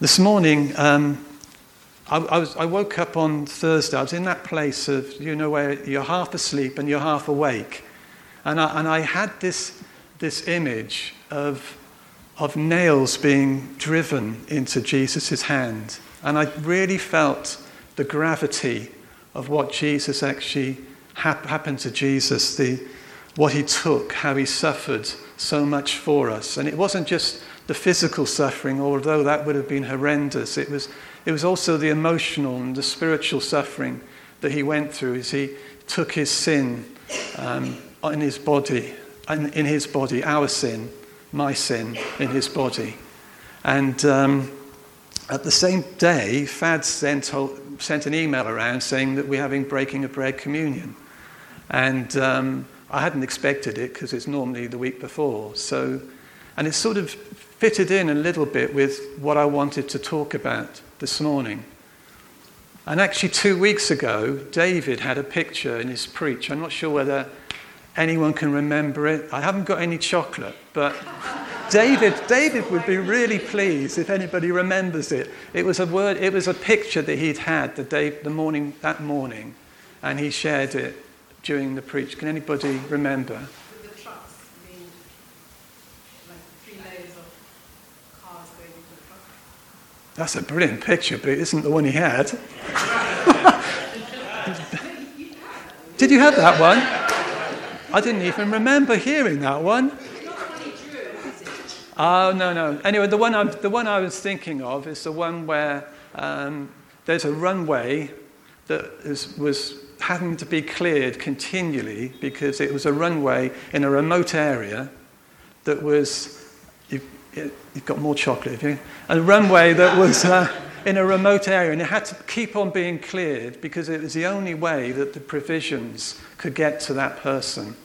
This morning, um, I, I, was, I, woke up on Thursday. I was in that place of, you know, where you're half asleep and you're half awake. And I, and I had this, this image of, of nails being driven into Jesus' hand. And I really felt the gravity of what Jesus actually hap- happened to Jesus, the, what he took, how he suffered so much for us. And it wasn't just the physical suffering, although that would have been horrendous. It was, it was also the emotional and the spiritual suffering that he went through as he took his sin um, in his body, in, in his body, our sin, my sin in his body. And um, at the same day, Fad sent, sent an email around saying that we're having breaking of bread communion. And um, I hadn't expected it because it's normally the week before. So, and it sort of fitted in a little bit with what I wanted to talk about this morning. And actually, two weeks ago, David had a picture in his preach. I'm not sure whether anyone can remember it. I haven't got any chocolate, but David, David would be really pleased if anybody remembers it. It was a word, it was a picture that he'd had the day, the morning, that morning, and he shared it during the preach. Can anybody remember? That's a brilliant picture, but it isn't the one he had. Did you have that one? I didn't even remember hearing that one. Oh, no, no. Anyway, the one, I'm, the one I was thinking of is the one where um, there's a runway that is, was having to be cleared continually because it was a runway in a remote area that was you've got more chocolate, you? A runway that was uh, in a remote area, and it had to keep on being cleared because it was the only way that the provisions could get to that person.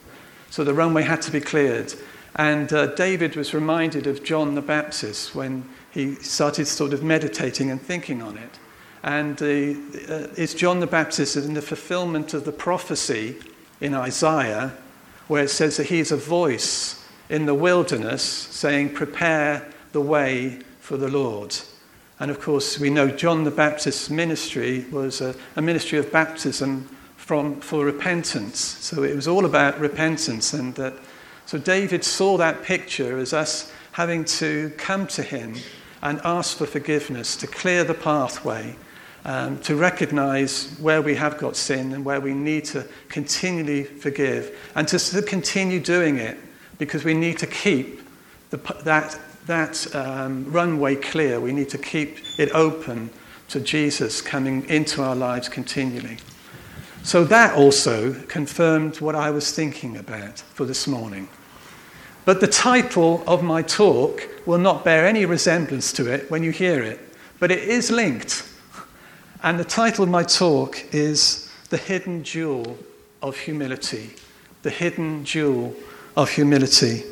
So the runway had to be cleared. And uh, David was reminded of John the Baptist when he started sort of meditating and thinking on it. And uh, it's John the Baptist in the fulfillment of the prophecy in Isaiah, where it says that he is a voice in the wilderness saying, Prepare the way for the Lord. And of course, we know John the Baptist's ministry was a, a ministry of baptism from, for repentance. So it was all about repentance. And that, so David saw that picture as us having to come to him and ask for forgiveness, to clear the pathway, um, to recognize where we have got sin and where we need to continually forgive, and to, to continue doing it because we need to keep the, that, that um, runway clear. We need to keep it open to Jesus coming into our lives continually. So that also confirmed what I was thinking about for this morning. But the title of my talk will not bear any resemblance to it when you hear it, but it is linked. And the title of my talk is The Hidden Jewel of Humility. The Hidden Jewel of humility.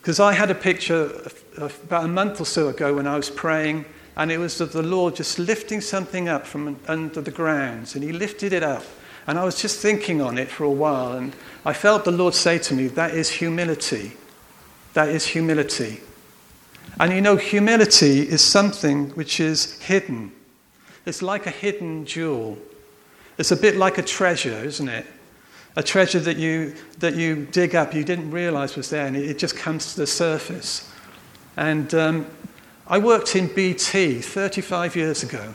Because I had a picture about a month or so ago when I was praying, and it was of the Lord just lifting something up from under the ground, and He lifted it up. And I was just thinking on it for a while, and I felt the Lord say to me, That is humility. That is humility. And you know, humility is something which is hidden. It's like a hidden jewel. It's a bit like a treasure, isn't it? A treasure that you, that you dig up, you didn't realize was there, and it, just comes to the surface. And um, I worked in BT 35 years ago.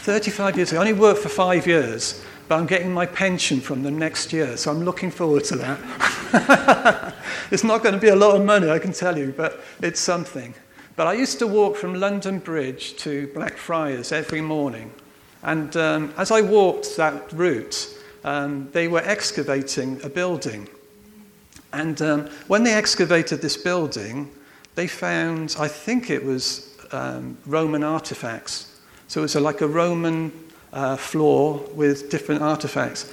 35 years ago. I only worked for five years, but I'm getting my pension from them next year, so I'm looking forward to that. it's not going to be a lot of money, I can tell you, but it's something. But I used to walk from London Bridge to Blackfriars every morning. And um, as I walked that route, um, they were excavating a building. And um, when they excavated this building, they found, I think it was um, Roman artifacts. So it was a, like a Roman uh, floor with different artifacts.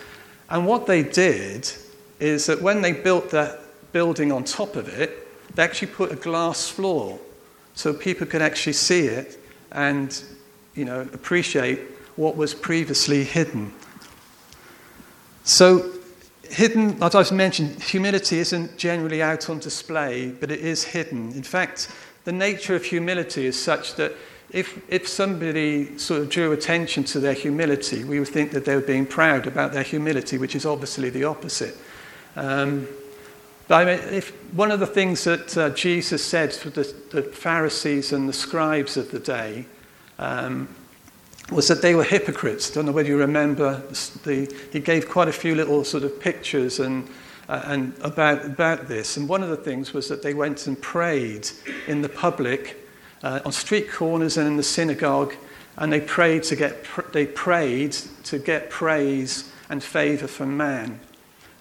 And what they did is that when they built that building on top of it, they actually put a glass floor so people could actually see it and you know, appreciate what was previously hidden. So, hidden, as I've mentioned, humility isn't generally out on display, but it is hidden. In fact, the nature of humility is such that if, if somebody sort of drew attention to their humility, we would think that they were being proud about their humility, which is obviously the opposite. Um, but I mean, if, one of the things that uh, Jesus said to the, the, Pharisees and the scribes of the day um, was that they were hypocrites. I don't know whether you remember, the, he gave quite a few little sort of pictures and, uh, and about, about this. And one of the things was that they went and prayed in the public uh, on street corners and in the synagogue, and they prayed to get they prayed to get praise and favor from man.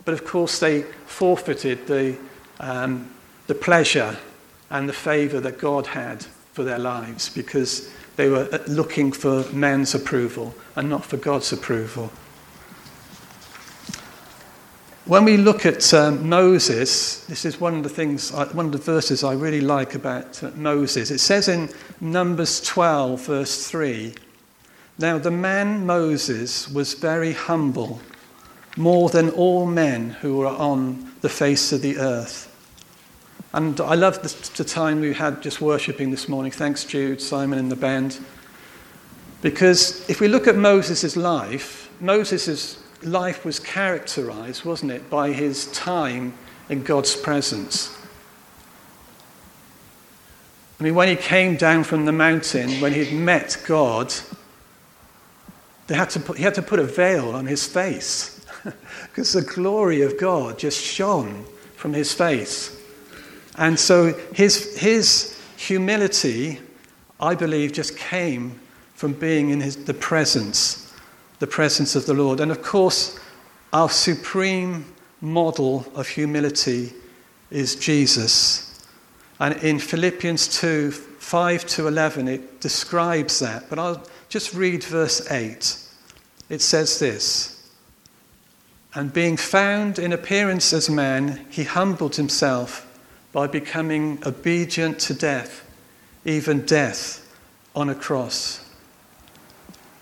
But of course, they forfeited the um, the pleasure and the favor that God had for their lives because they were uh, looking for man's approval and not for God's approval. When we look at um, Moses, this is one of the things, one of the verses I really like about uh, Moses. It says in Numbers 12, verse 3 Now the man Moses was very humble, more than all men who were on the face of the earth. And I love the, time we had just worshipping this morning. Thanks, Jude, Simon, and the band. Because if we look at Moses' life, Moses life was characterized, wasn't it, by his time in God's presence. I mean, when he came down from the mountain, when he'd met God, they had to put, he had to put a veil on his face because the glory of God just shone from his face. And so his, his humility, I believe, just came from being in his, the presence the presence of the Lord. And of course, our supreme model of humility is Jesus. And in Philippians 2 5 to 11, it describes that. But I'll just read verse 8. It says this And being found in appearance as man, he humbled himself by becoming obedient to death, even death on a cross.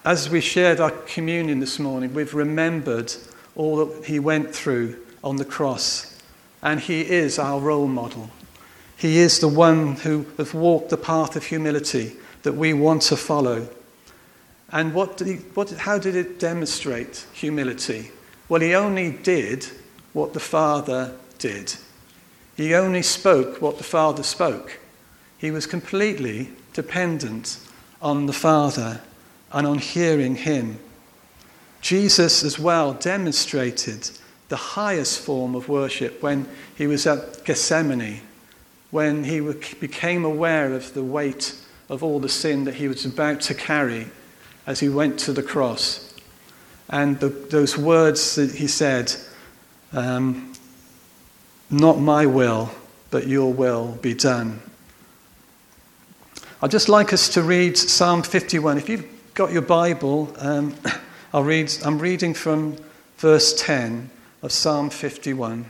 As we shared our communion this morning, we've remembered all that he went through on the cross. And he is our role model. He is the one who has walked the path of humility that we want to follow. And what did he, what, how did it demonstrate humility? Well, he only did what the Father did. He only spoke what the Father spoke. He was completely dependent on the Father and on hearing him. Jesus as well demonstrated the highest form of worship when he was at Gethsemane, when he became aware of the weight of all the sin that he was about to carry as he went to the cross. And the, those words that he said, um, Not my will, but your will be done. I'd just like us to read Psalm 51. If you've got your Bible, um, I'll read, I'm reading from verse 10 of Psalm 51.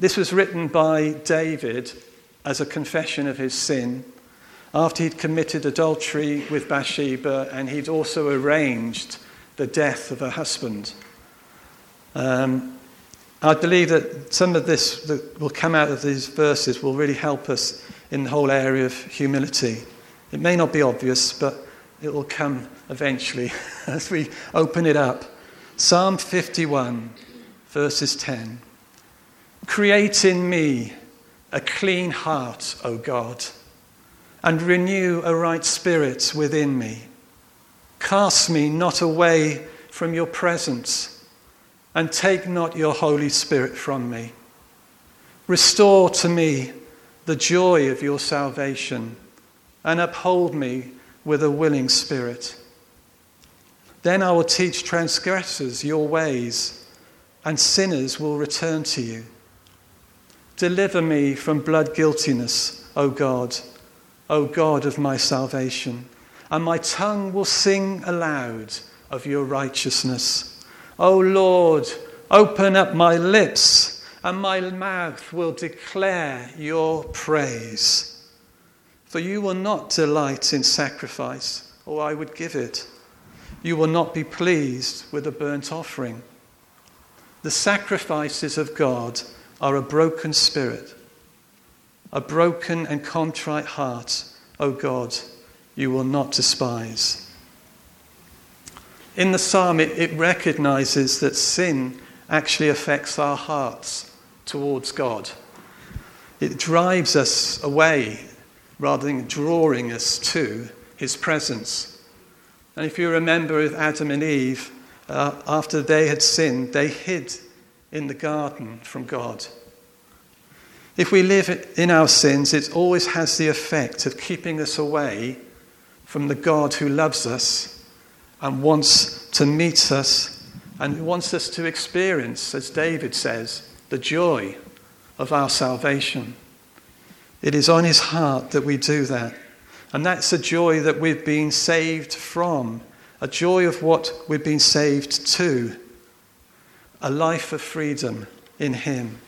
This was written by David as a confession of his sin after he'd committed adultery with Bathsheba and he'd also arranged the death of her husband. Um, I believe that some of this that will come out of these verses will really help us in the whole area of humility. It may not be obvious, but it will come eventually as we open it up. Psalm 51, verses 10. Create in me a clean heart, O God, and renew a right spirit within me. Cast me not away from your presence, and take not your Holy Spirit from me. Restore to me the joy of your salvation, and uphold me with a willing spirit. Then I will teach transgressors your ways, and sinners will return to you. Deliver me from blood guiltiness, O God, O God of my salvation, and my tongue will sing aloud of your righteousness. O Lord, open up my lips, and my mouth will declare your praise. For you will not delight in sacrifice, or I would give it. You will not be pleased with a burnt offering. The sacrifices of God are a broken spirit, a broken and contrite heart, O God, you will not despise. In the psalm, it, it recognizes that sin actually affects our hearts towards God. It drives us away rather than drawing us to his presence. And if you remember with Adam and Eve, uh, after they had sinned, they hid in the garden from God. If we live in our sins, it always has the effect of keeping us away from the God who loves us and wants to meet us and wants us to experience, as David says, the joy of our salvation. It is on his heart that we do that. And that's a joy that we've been saved from, a joy of what we've been saved to, a life of freedom in him.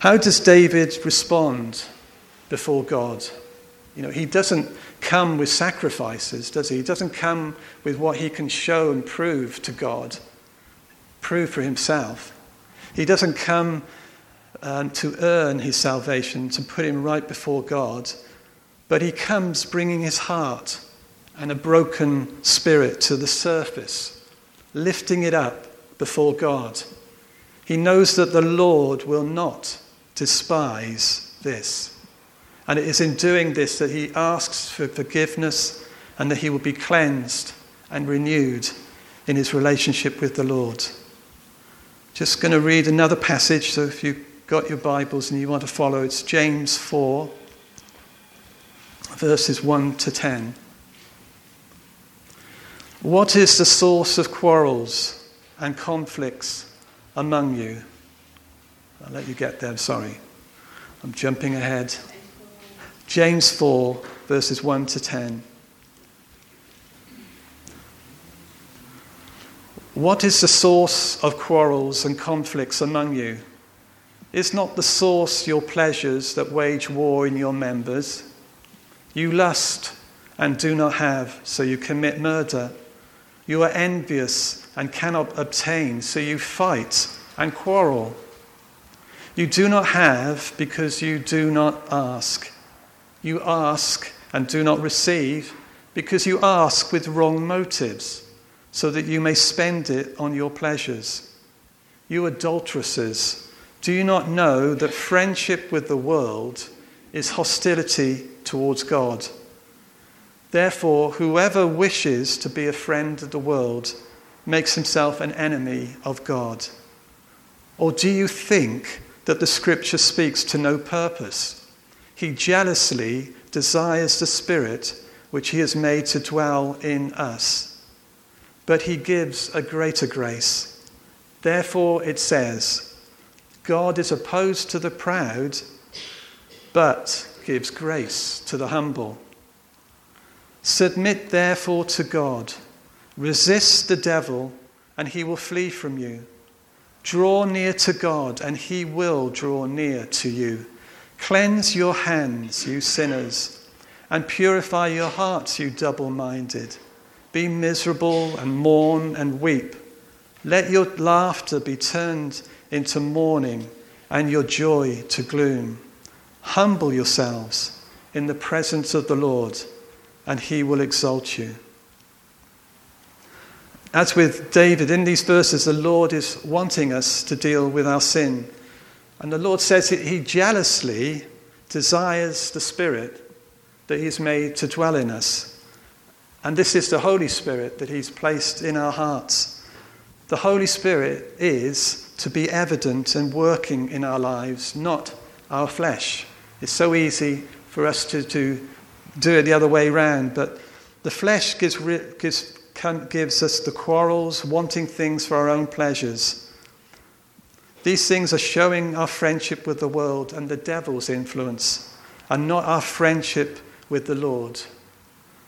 How does David respond before God? You know, he doesn't come with sacrifices, does he? He doesn't come with what he can show and prove to God, prove for himself. He doesn't come um, to earn his salvation, to put him right before God, but he comes bringing his heart and a broken spirit to the surface, lifting it up before God. He knows that the Lord will not despise this. And it is in doing this that he asks for forgiveness and that he will be cleansed and renewed in his relationship with the Lord. Just going to read another passage, so if you've got your Bibles and you want to follow, it's James 4, verses 1 to 10. What is the source of quarrels and conflicts among you? I'll let you get there, sorry. I'm jumping ahead. James 4, verses 1 to 10. What is the source of quarrels and conflicts among you? Is not the source your pleasures that wage war in your members? You lust and do not have, so you commit murder. You are envious and cannot obtain, so you fight and quarrel. You do not have because you do not ask. You ask and do not receive because you ask with wrong motives, so that you may spend it on your pleasures. You adulteresses, do you not know that friendship with the world is hostility towards God? Therefore, whoever wishes to be a friend of the world makes himself an enemy of God. Or do you think that the scripture speaks to no purpose? He jealously desires the Spirit which He has made to dwell in us. But He gives a greater grace. Therefore, it says, God is opposed to the proud, but gives grace to the humble. Submit therefore to God. Resist the devil, and he will flee from you. Draw near to God, and he will draw near to you. Cleanse your hands, you sinners, and purify your hearts, you double minded. Be miserable and mourn and weep. Let your laughter be turned into mourning and your joy to gloom. Humble yourselves in the presence of the Lord, and he will exalt you. As with David, in these verses, the Lord is wanting us to deal with our sin and the Lord says he jealously desires the Spirit that He's made to dwell in us. And this is the Holy Spirit that He's placed in our hearts. The Holy Spirit is to be evident and working in our lives, not our flesh. It's so easy for us to, to do it the other way around, but the flesh gives, gives, gives us the quarrels, wanting things for our own pleasures. These things are showing our friendship with the world and the devil's influence, and not our friendship with the Lord.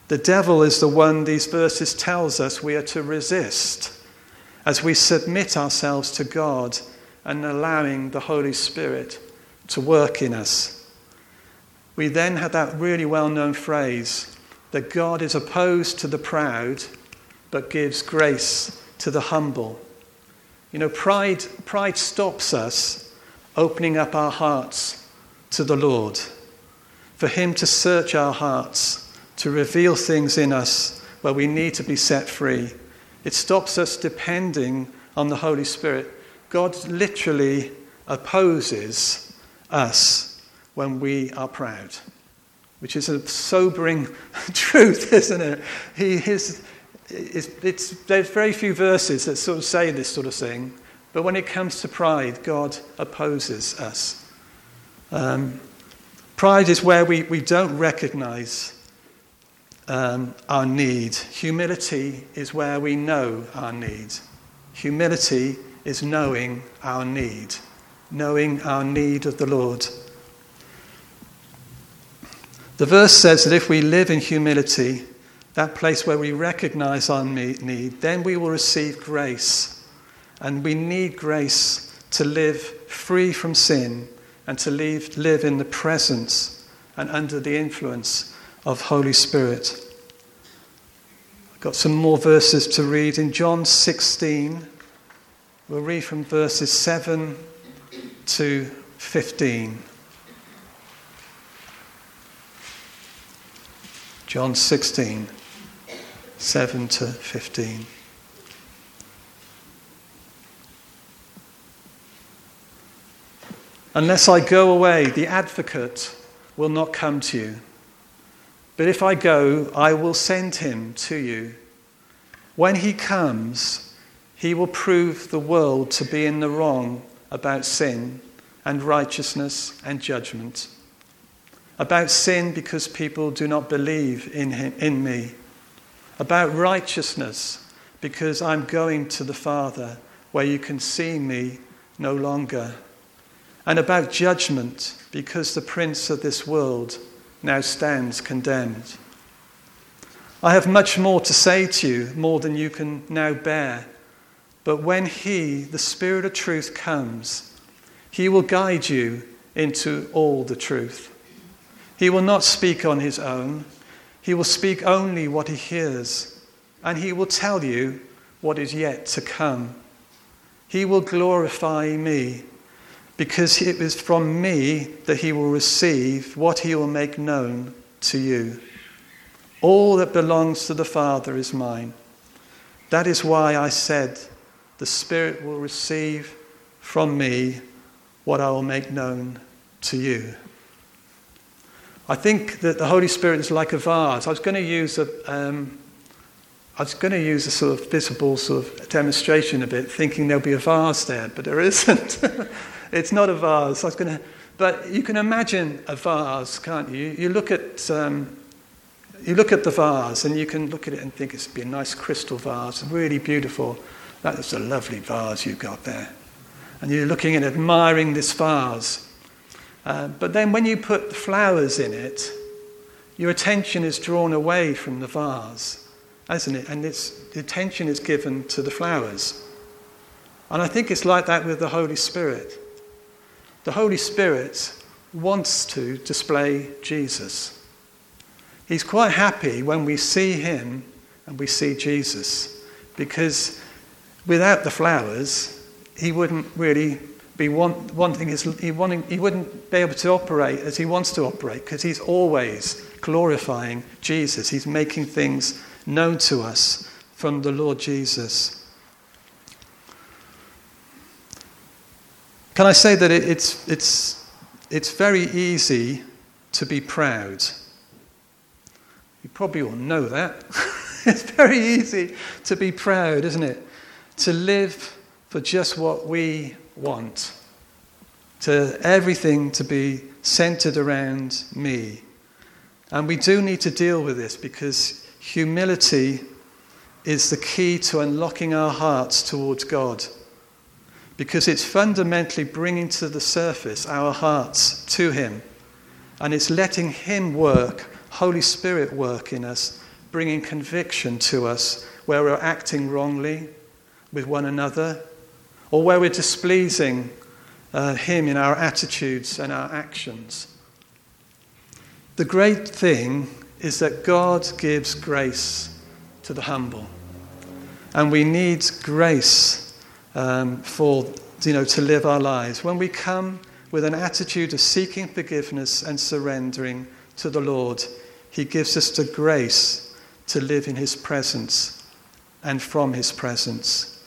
The devil is the one these verses tells us we are to resist as we submit ourselves to God and allowing the Holy Spirit to work in us. We then have that really well known phrase that God is opposed to the proud but gives grace to the humble. You know, pride, pride stops us opening up our hearts to the Lord. for Him to search our hearts, to reveal things in us where we need to be set free. It stops us depending on the Holy Spirit. God literally opposes us when we are proud, which is a sobering truth, isn't it? He, his, it's, it's, there's very few verses that sort of say this sort of thing, but when it comes to pride, God opposes us. Um, pride is where we, we don't recognize um, our need. Humility is where we know our need. Humility is knowing our need, knowing our need of the Lord. The verse says that if we live in humility, that place where we recognize our need, then we will receive grace. And we need grace to live free from sin and to live, live in the presence and under the influence of Holy Spirit. I've got some more verses to read in John 16. We'll read from verses 7 to 15. John 16. 7 to 15. Unless I go away, the advocate will not come to you. But if I go, I will send him to you. When he comes, he will prove the world to be in the wrong about sin and righteousness and judgment. About sin, because people do not believe in, him, in me about righteousness, because I'm going to the Father where you can see me no longer, and about judgment, because the prince of this world now stands condemned. I have much more to say to you, more than you can now bear. But when He, the Spirit of truth, comes, He will guide you into all the truth. He will not speak on His own he will speak only what he hears, and he will tell you what is yet to come. He will glorify me, because it is from me that he will receive what he will make known to you. All that belongs to the Father is mine. That is why I said, The Spirit will receive from me what I will make known to you. I think that the Holy Spirit is like a vase. I was going to use a, um, I was going to use a sort of visible sort of demonstration of it, thinking there'll be a vase there, but there isn't. it's not a vase. I was going to, but you can imagine a vase, can't you? You look at um, you look at the vase and you can look at it and think it's be a nice crystal vase, really beautiful. That is a lovely vase you've got there. And you're looking and admiring this vase. Uh, but then when you put flowers in it, your attention is drawn away from the vase, isn't it? And it's, the attention is given to the flowers. And I think it's like that with the Holy Spirit. The Holy Spirit wants to display Jesus. He's quite happy when we see him and we see Jesus, because without the flowers, he wouldn't really be want, wanting his, he, wanting, he wouldn't be able to operate as he wants to operate because he's always glorifying Jesus. He's making things known to us from the Lord Jesus. Can I say that it, it's, it's, it's very easy to be proud? You probably all know that. it's very easy to be proud, isn't it? To live for just what we want, to everything to be centered around me. And we do need to deal with this because humility is the key to unlocking our hearts towards God. Because it's fundamentally bringing to the surface our hearts to Him. And it's letting Him work, Holy Spirit work in us, bringing conviction to us where we're acting wrongly with one another, or where we're displeasing uh, Him in our attitudes and our actions. The great thing is that God gives grace to the humble. And we need grace um, for, you know, to live our lives. When we come with an attitude of seeking forgiveness and surrendering to the Lord, He gives us the grace to live in His presence and from His presence.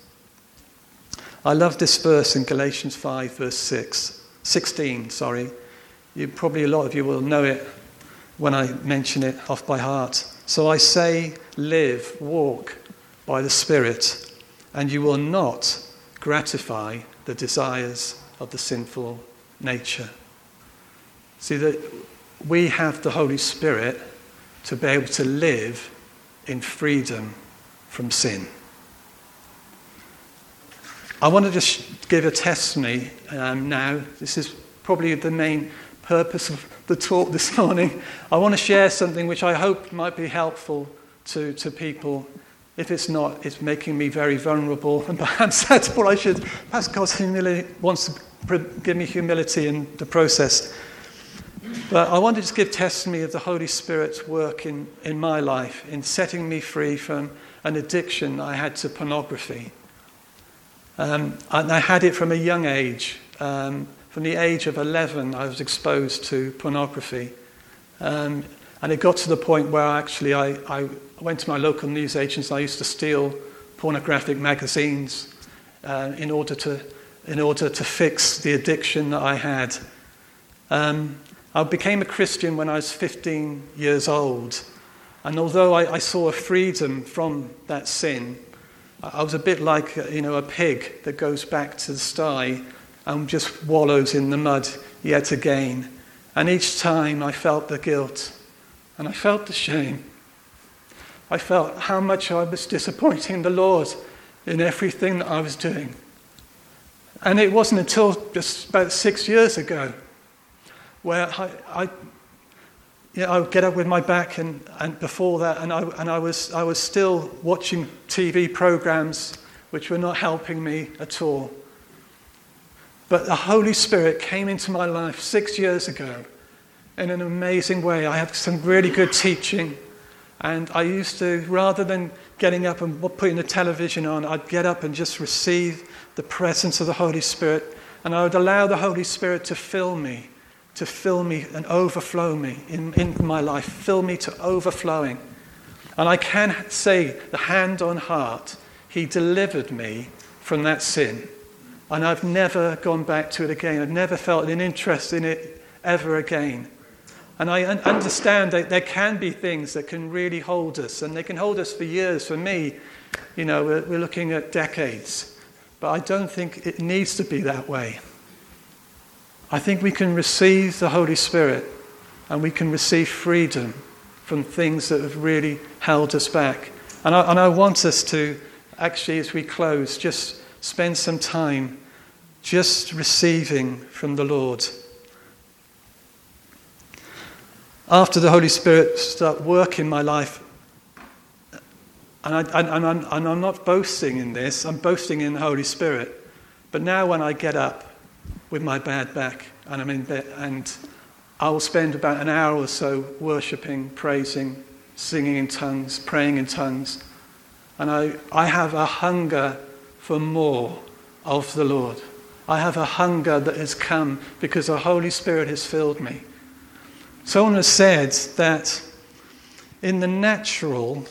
I love this verse in Galatians 5, verse 6, 16. Sorry. You, probably a lot of you will know it when I mention it off by heart. So I say, live, walk by the Spirit, and you will not gratify the desires of the sinful nature. See, that we have the Holy Spirit to be able to live in freedom from sin. I want to just give a testimony um, now. This is probably the main purpose of the talk this morning. I want to share something which I hope might be helpful to, to people. If it's not, it's making me very vulnerable, and perhaps that's what I should. Perhaps God's humility wants to give me humility in the process. But I want to just give testimony of the Holy Spirit's work in, in my life, in setting me free from an addiction I had to pornography. Um, and I had it from a young age. Um, from the age of 11, I was exposed to pornography. Um, and it got to the point where actually I, I went to my local newsagents and I used to steal pornographic magazines uh, in, order to, in order to fix the addiction that I had. Um, I became a Christian when I was 15 years old. And although I, I saw a freedom from that sin, I was a bit like uh, you know, a pig that goes back to the sty and just wallows in the mud yet again. And each time I felt the guilt and I felt the shame. I felt how much I was disappointing the Lord in everything that I was doing. And it wasn't until just about six years ago where I, I you know, I would get up with my back, and, and before that, and, I, and I, was, I was still watching TV programs which were not helping me at all. But the Holy Spirit came into my life six years ago in an amazing way. I had some really good teaching, and I used to, rather than getting up and putting the television on, I'd get up and just receive the presence of the Holy Spirit, and I would allow the Holy Spirit to fill me to fill me and overflow me in, in my life, fill me to overflowing. And I can say, the hand on heart, He delivered me from that sin. And I've never gone back to it again. I've never felt an interest in it ever again. And I un- understand that there can be things that can really hold us, and they can hold us for years. For me, you know, we're, we're looking at decades. But I don't think it needs to be that way. I think we can receive the Holy Spirit and we can receive freedom from things that have really held us back. And I, and I want us to, actually, as we close, just spend some time just receiving from the Lord. After the Holy Spirit started work in my life, and, I, I'm, and I'm not boasting in this, I'm boasting in the Holy Spirit. But now when I get up, with my bad back, and I'm in bed, and I will spend about an hour or so worshiping, praising, singing in tongues, praying in tongues. And I, I have a hunger for more of the Lord. I have a hunger that has come because the Holy Spirit has filled me. Someone has said that in the natural,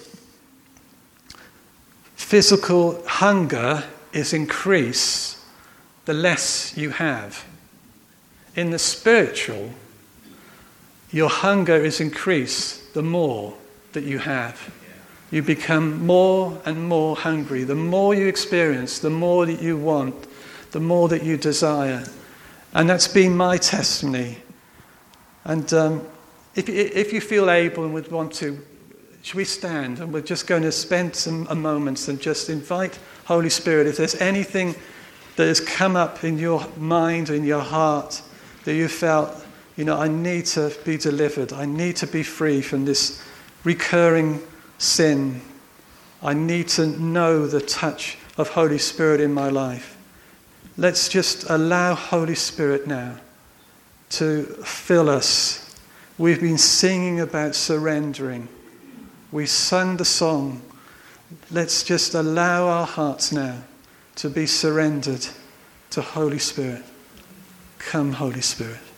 physical hunger is increased the less you have. In the spiritual, your hunger is increased the more that you have. You become more and more hungry. The more you experience, the more that you want, the more that you desire. And that's been my testimony. And um, if, if you feel able and would want to, should we stand? And we're just going to spend some moments and just invite Holy Spirit, if there's anything that has come up in your mind, in your heart, that you felt, you know, I need to be delivered. I need to be free from this recurring sin. I need to know the touch of Holy Spirit in my life. Let's just allow Holy Spirit now to fill us. We've been singing about surrendering. We sung the song. Let's just allow our hearts now to be surrendered to Holy Spirit. Come, Holy Spirit.